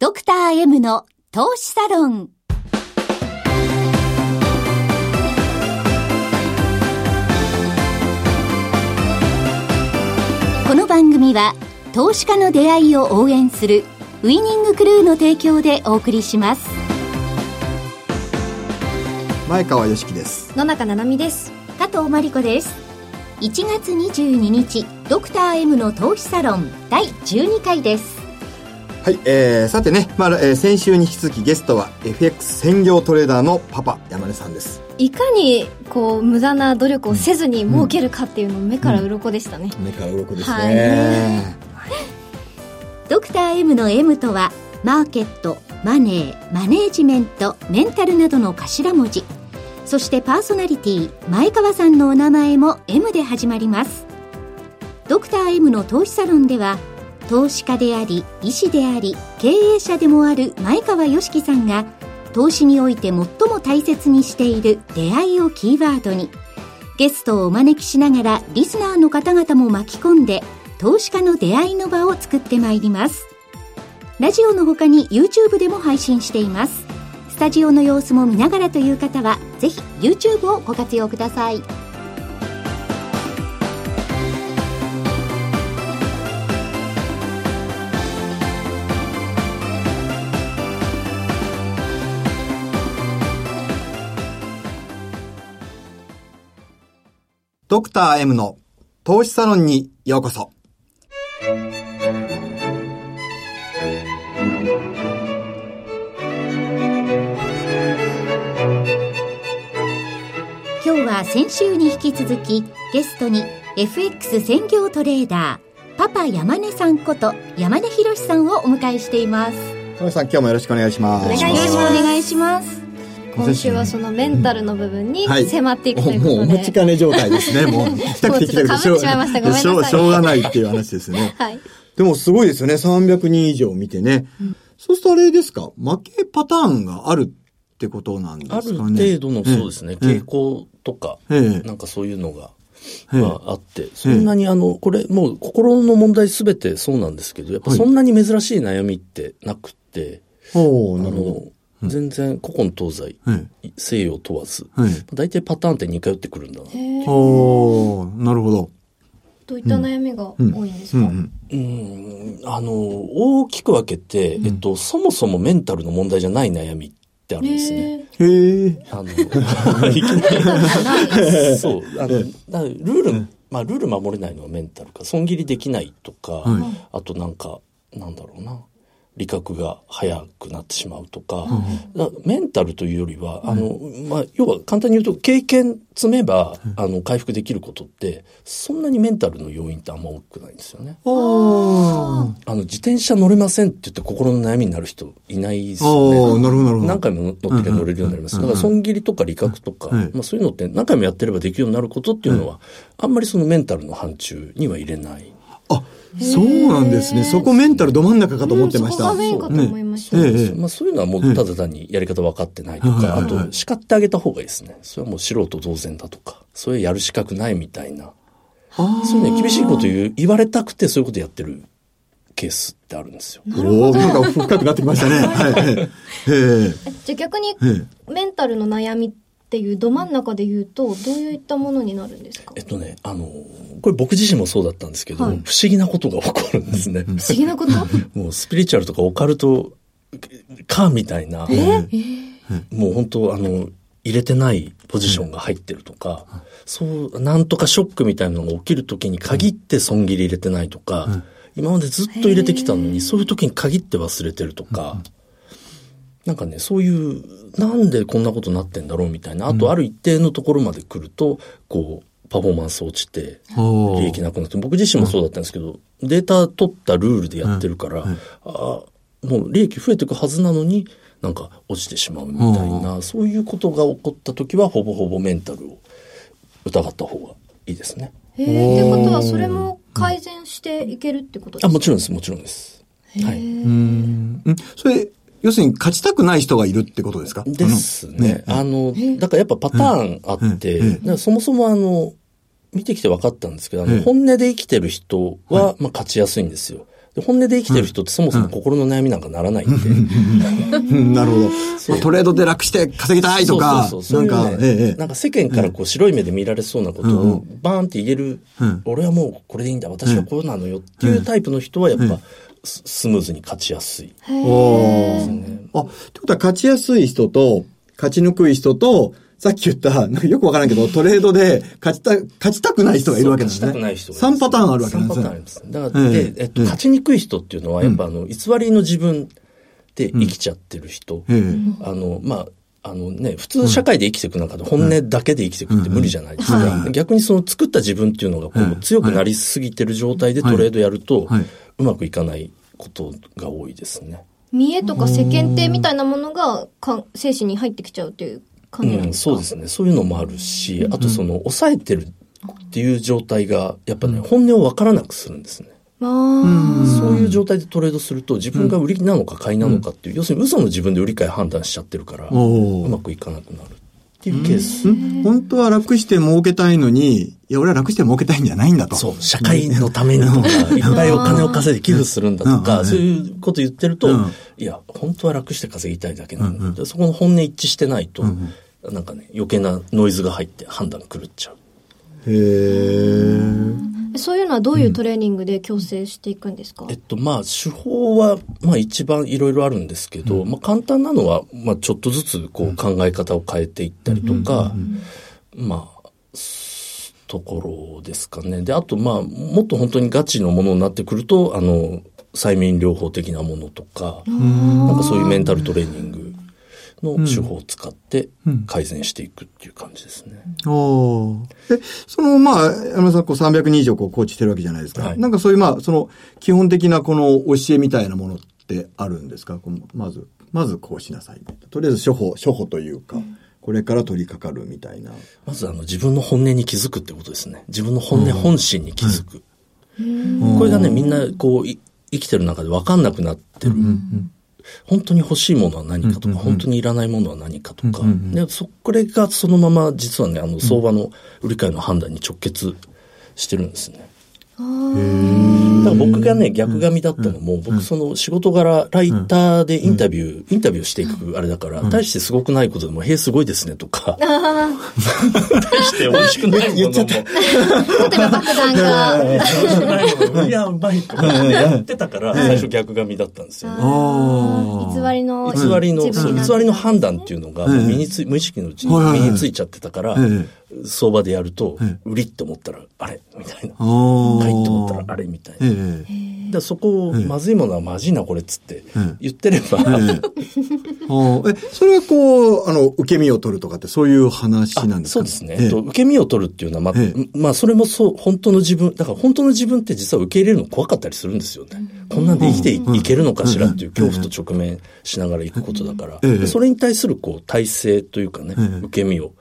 ドクター M の投資サロン。この番組は投資家の出会いを応援するウイニングクルーの提供でお送りします。前川良樹です。野中七海です。加藤真理子です。1月22日ドクター M の投資サロン第12回ですはい、えー、さてね、まあえー、先週に引き続きゲストは FX 専業トレーダーのパパ山根さんです。いかにこう無駄な努力をせずに儲けるかっていうの目から鱗でしたね、うん、目から鱗ですね、はい、ドクター M の M とはマーケットマネーマネージメントメンタルなどの頭文字。そしてパーソナリティ前川さんのお名前も M で始まります。ドクター M の投資サロンでは投資家であり医師であり経営者でもある前川良樹さんが投資において最も大切にしている出会いをキーワードにゲストをお招きしながらリスナーの方々も巻き込んで投資家の出会いの場を作ってまいります。ラジオの他に YouTube でも配信しています。スタジオの様子も見ながらという方はぜひ YouTube をご活用ください。ドクター M の投資サロンにようこそ。今日は先週に引き続きゲストに FX 専業トレーダーパパ山根さんこと山根博さんをお迎えしています。山根さん今日もよろしくお願いします。お願いします。お願いします今週はそのメンタルの部分に迫っていくということで、はい、もうお待ちかね状態ですね。もう 来た。くて来たくてしょうしょうがないっていう話ですね、はい、でもすごいですよね。300人以上見てね、うん、そうするとあれですか？負けパターンがあるってことなんですかね？ある程度のそうですね、傾向とか、なんかそういうのが、まあ、あって、そんなにあの、これもう心の問題すべてそうなんですけど、やっぱそんなに珍しい悩みってなくて、はい、あの、全然古今東西、西洋問わず、大体パターンって似通ってくるんだな。おなるほど。どういった悩みが多いんですか、うん、うん、あの、大きく分けて、えっと、そもそもメンタルの問題じゃない悩みってあるんですね。へえ。あの、いきなり。そう。あの、ルール、まあ、ルール守れないのはメンタルか、損切りできないとか、はい、あとなんか、なんだろうな。理覚が早くなってしまうとか、うん、メンタルというよりは、あの、まあ、要は簡単に言うと、経験積めば、あの、回復できることって、そんなにメンタルの要因ってあんま多くないんですよね。あの、自転車乗れませんって言って心の悩みになる人いないですよね。なるほど、なるほど。何回も乗って乗れるようになります。だから、損切りとか理覚とか、まあそういうのって何回もやってればできるようになることっていうのは、あんまりそのメンタルの範疇には入れない。あ、そうなんですね。そこメンタルど真ん中かと思ってました。うん、そこがメインかと思いました。ね、まあそういうのはもうただ単にやり方分かってないとか、あと叱ってあげた方がいいですね。それはもう素人同然だとか、それやる資格ないみたいな。そういうね、厳しいこと言う、言われたくてそういうことやってるケースってあるんですよ。おおなんか深くなってきましたね。はい。じゃあ逆にメンタルの悩みっていうど真ん中で言うと、どういったものになるんですか？えっとね、あの、これ僕自身もそうだったんですけど、はい、不思議なことが起こるんですね。不思議なこと？もうスピリチュアルとかオカルトかみたいな、もう本当あの、入れてないポジションが入ってるとか、そう、なんとかショックみたいなのが起きるときに限って損切り入れてないとか、今までずっと入れてきたのに、そういう時に限って忘れてるとか、なんかね、そういう、なんでこんなことになってんだろうみたいな、あとある一定のところまで来ると、こう、パフォーマンス落ちて、利益なくなって、僕自身もそうだったんですけど、データ取ったルールでやってるから、あもう利益増えていくはずなのに、なんか落ちてしまうみたいな、そういうことが起こった時は、ほぼほぼメンタルを疑った方がいいですね。へえ、ってことはそれも改善していけるってことですか、あ、もちろんです、もちろんです。はい。うん。それ、要するに勝ちたくない人がいるってことですか？ですね。あの、だからやっぱパターンあって、そもそもあの、見てきて分かったんですけど、あの本音で生きてる人は、まあ勝ちやすいんですよ。本音で生きてる人ってそもそも心の悩みなんかならないんで。うん。なるほど。まあトレードで楽して稼ぎたいとか、そうそうそうなんか、なんか世間からこう白い目で見られそうなことをバーンって言える、うん。俺はもうこれでいいんだ、私はこうなのよっていうタイプの人はやっぱススムーズに勝ちやすい。おー。あ、ってことは勝ちやすい人と、勝ちにくい人と、さっき言った、なんかよくわからんけど、トレードで勝ちた、勝ちたくない人がいるわけですね。勝ちたくない人がいます3パターンあるわけなん3ですね。パターンあります。だから、で、えっと、ええ勝ちにくい人っていうのは、やっぱあの、偽りの自分で生きちゃってる人。ええあの、まあ、あのね、普通社会で生きていく中で本音だけで生きていくって無理じゃないですか。はい。逆にその作った自分っていうのがこはい。う強くなりすぎてる状態でトレードやるとはいはいうまくいかないことが多いですね。見栄とか世間体みたいなものがか精神に入ってきちゃうっていう感じなんうん、ですか、そうですね。そういうのもあるし、あとその、抑えてるっていう状態が、やっぱね、本音をわからなくするんですね。あそういう状態でトレードすると、自分が売りなのか買いなのかっていう、要するに嘘の自分で売り買い判断しちゃってるから、うまくいかなくなるっていうケース。ん本当は楽して儲けたいのに、いや、俺は楽して儲けたいんじゃないんだと。そう、社会のためにとか、いっぱいお金を稼いで寄付するんだとうん。か、そういうこと言ってるとうん、いや、本当は楽して稼ぎたいだけなんだ。そこの本音一致してないと、なんかね、余計なノイズが入って判断狂っちゃう。へー。あそういうのはどういうトレーニングで矯正していくんですか、えっと、まあ、手法は、まあ、一番いろいろあるんですけど、まあ、簡単なのは、まあ、ちょっとずつ、こう、考え方を変えていったりとか、まあ、すところですかね。で、あと、まあ、もっと本当にガチのものになってくると、あの、催眠療法的なものとか、なんかそういうメンタルトレーニングの手法を使って改善していくっていう感じですね。おーで、その、まあ、山田さん、こう300人以上こうコーチしてるわけじゃないですか。はいなんかそういう、まあ、その、基本的なこの教えみたいなものってあるんですか？このまず、まずこうしなさい。とりあえず処方、処方というか、これから取り掛かるみたいな。まず、あの、自分の本音に気づくってことですね。自分の本音、本心に気づく。これがね、みんな、こう、い生きてる中で分かんなくなってる。本当に欲しいものは何かとか、本当にいらないものは何かとか。で、そ、これがそのまま、実はね、あの、相場の売り買いの判断に直結してるんですね。だから僕がね、逆髪だったのも、僕その仕事柄、ライターでインタビュー、インタビューしていくあれだから、大してすごくないことでも、へえ、すごいですねとか、大して美味しくないものも、例えば爆弾が。美味しくないもの、いや、うまいとかやってたから、最初逆髪だったんですよね。あ偽りの。偽りの、偽りの判断っていうのが、ええ身につい、無意識のうちに身についちゃってたからえ、相場でやるとえ、売りって思ったら、あれ？みたいな。あ。買いって思ったら、あれ？みたいな。えだそこを、まずいものはまずいな、これっつってえ、言ってれば、え それはこう、あの、受け身を取るとかってそういう話なんですか？そうですね。えと、受け身を取るっていうのは、ままあ、それもそう、本当の自分、だから本当の自分って実は受け入れるの怖かったりするんですよね。こんなんで生きてい,、けるのかしらっていう恐怖と直面しながら行くことだから、それに対する、こう、体制というかね、ええ。受け身を、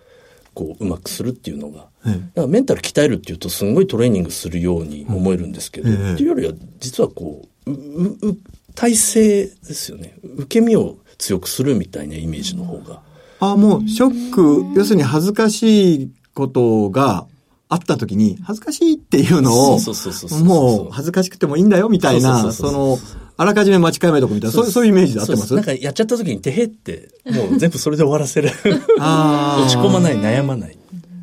こう、うまくするっていうのが、ええだからメンタル鍛えるっていうと、すんごいトレーニングするように思えるんですけど、ええっていうよりは、実はこう、う、う、う体制ですよね。受け身を強くするみたいなイメージの方が。あ、もう、ショック、要するに恥ずかしいことがあった時に、恥ずかしいっていうのをもう、恥ずかしくてもいいんだよ、みたいな、その、あらかじめ待ち構えとくみたいな、そういう、そう。いうイメージで合ってます？なんかやっちゃった時に、てへって、もう全部それで終わらせる。落ち込まない、悩まない。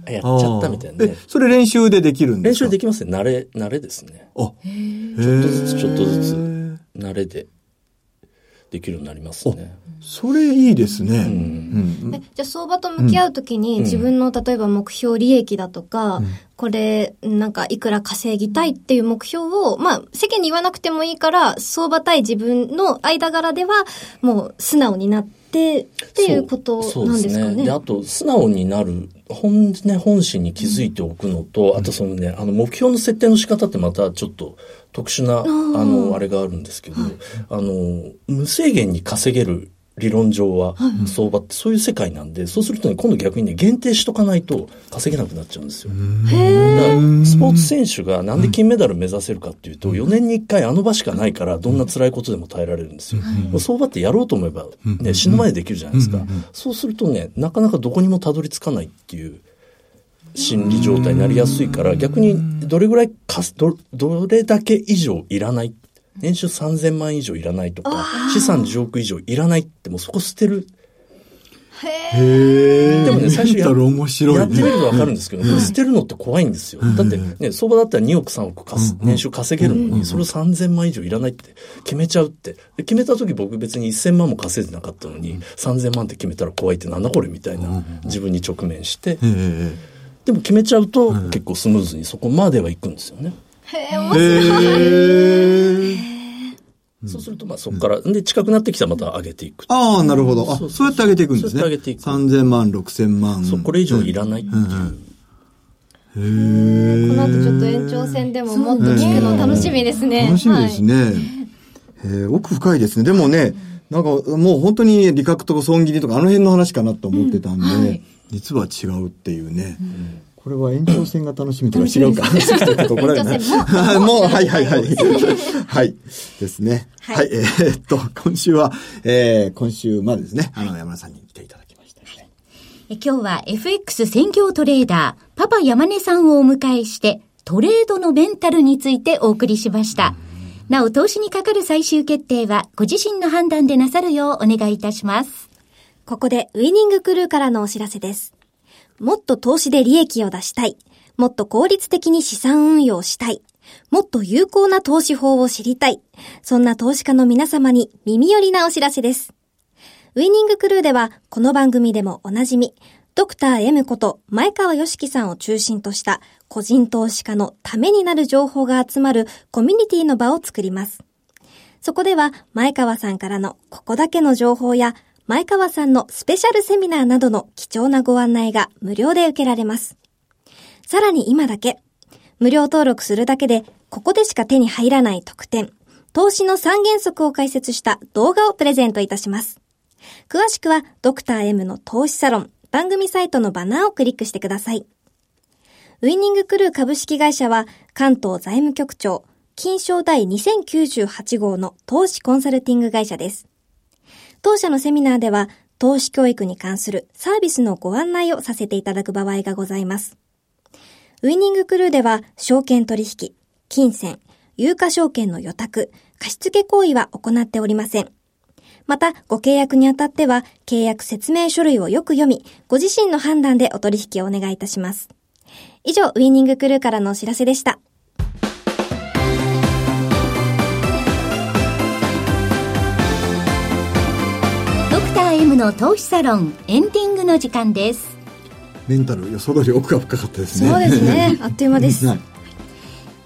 あやっちゃったみたいな。ねえ。、それ練習でできるんで練すか？習できますね。慣れ、慣れですね。あ、ちちょっとずつ、ちょっとずつ、慣れでできるようになりますね。それいいですね。んうんえじゃあ相場と向き合うときに自分の例えば目標利益だとか、これなんかいくら稼ぎたいっていう目標を、まあ世間に言わなくてもいいから相場対自分の間柄ではもう素直になってっていうことそうなんですかね。であと、素直になる、本音、本心に気づいておくのと、あとそのね、あの、目標の設定の仕方ってまたちょっと特殊な、あの、あれがあるんですけど、あの、無制限に稼げる理論上は、相場ってそういう世界なんで、そうするとね、今度逆にね、限定しとかないと稼げなくなっちゃうんですよ。スポーツ選手がなんで金メダル目指せるかっていうと、4年に1回あの場しかないから、どんな辛いことでも耐えられるんですよ。相場ってやろうと思えば、ね、死ぬまでできるじゃないですか。そうするとね、なかなかどこにもたどり着かないっていう心理状態になりやすいから、逆にどれぐらいかす、ど、どれだけ以上いらない？年収3000万以上いらないとか、資産10億以上いらないってもうそこ捨てる。へえ。でもね、最初や面白い、ね、やってみるとわかるんですけど、ね、捨てるのって怖いんですよ。だってね、相場だったら2億3億かす、年収稼げるのに、それを3000万以上いらないって決めちゃうって。決めた時僕別に1000万も稼いでなかったのに、3000万って決めたら怖いってなんだこれみたいな。自分に直面して、でも決めちゃうと結構スムーズにそこまではいくんですよね。へえ、面白い。そうすると、まあそこから、で、近くなってきたらまた上げていく。ああ、なるほど。あそうやって上げていくんですね。そうやって上げていく。3000万、6000万。そう、これ以上いらないっていう。へえ。この後ちょっと延長戦でももっと聞くの楽しみですね。楽しみですね。へえ、奥深いですね。でもね、なんかもう本当に利確とか損切りとかあの辺の話かなと思ってたんで、実は違うっていうね。これは延長戦が楽しみとか違うか。怒られない。もう、はいはいはい。はい。ですね。はい。えー、っと、今週は、えー、今週までですね、あの、山田さんに来ていただきました、ね。今日は FX 専業トレーダー、パパ山根さんをお迎えして、トレードのメンタルについてお送りしました。なお、投資にかかる最終決定は、ご自身の判断でなさるようお願いいたします。ここで、ウィニングクルーからのお知らせです。もっと投資で利益を出したい。もっと効率的に資産運用したい。もっと有効な投資法を知りたい。そんな投資家の皆様に耳寄りなお知らせです。ウィニングクルーでは、この番組でもおなじみ、ドクター M こと前川良樹さんを中心とした個人投資家のためになる情報が集まるコミュニティの場を作ります。そこでは前川さんからのここだけの情報や前川さんのスペシャルセミナーなどの貴重なご案内が無料で受けられます。さらに今だけ、無料登録するだけで、ここでしか手に入らない特典、投資の三原則を解説した動画をプレゼントいたします。詳しくは、ドクター M の投資サロン、番組サイトのバナーをクリックしてください。ウィニングクルー株式会社は、関東財務局長、金賞第2098号の投資コンサルティング会社です。当社のセミナーでは、投資教育に関するサービスのご案内をさせていただく場合がございます。ウィニングクルーでは、証券取引、金銭、有価証券の予託、貸付行為は行っておりません。また、ご契約にあたっては、契約説明書類をよく読み、ご自身の判断でお取引をお願いいたします。以上、ウィーニングクルーからのお知らせでした。ムの投資サロンエンディングの時間です。メンタル予想通り奥が深かったですね。そうですね。あっという間です、はい、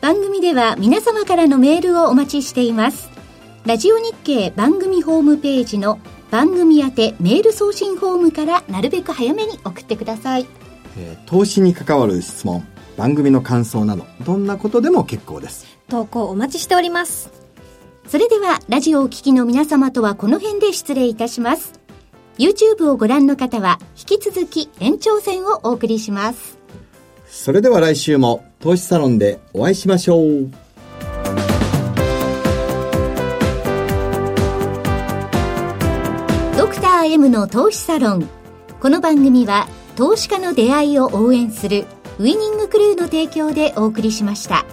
番組では皆様からのメールをお待ちしています。ラジオ日経番組ホームページの番組宛てメール送信フォームからなるべく早めに送ってください、えー、投資に関わる質問番組の感想などどんなことでも結構です。投稿お待ちしております。それではラジオをお聞きの皆様とはこの辺で失礼いたします YouTube をご覧の方は引き続き延長戦をお送りします。それでは来週も投資サロンでお会いしましょう。ドクター M の投資サロン。この番組は投資家の出会いを応援するウィニングクルーの提供でお送りしました。